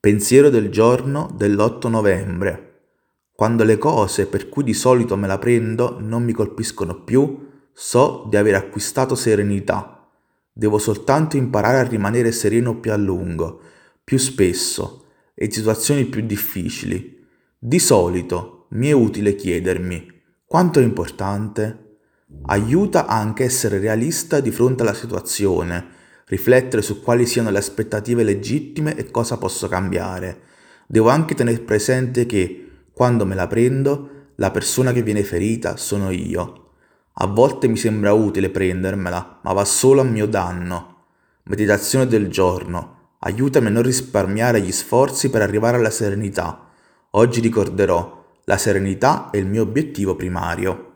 Pensiero del giorno dell'8 novembre. Quando le cose per cui di solito me la prendo non mi colpiscono più, so di aver acquistato serenità. Devo soltanto imparare a rimanere sereno più a lungo, più spesso e in situazioni più difficili. Di solito mi è utile chiedermi quanto è importante? Aiuta anche essere realista di fronte alla situazione, riflettere su quali siano le aspettative legittime e cosa posso cambiare. Devo anche tenere presente che, quando me la prendo, la persona che viene ferita sono io. A volte mi sembra utile prendermela, ma va solo a mio danno. Meditazione del giorno. Aiutami a non risparmiare gli sforzi per arrivare alla serenità. Oggi ricorderò, la serenità è il mio obiettivo primario.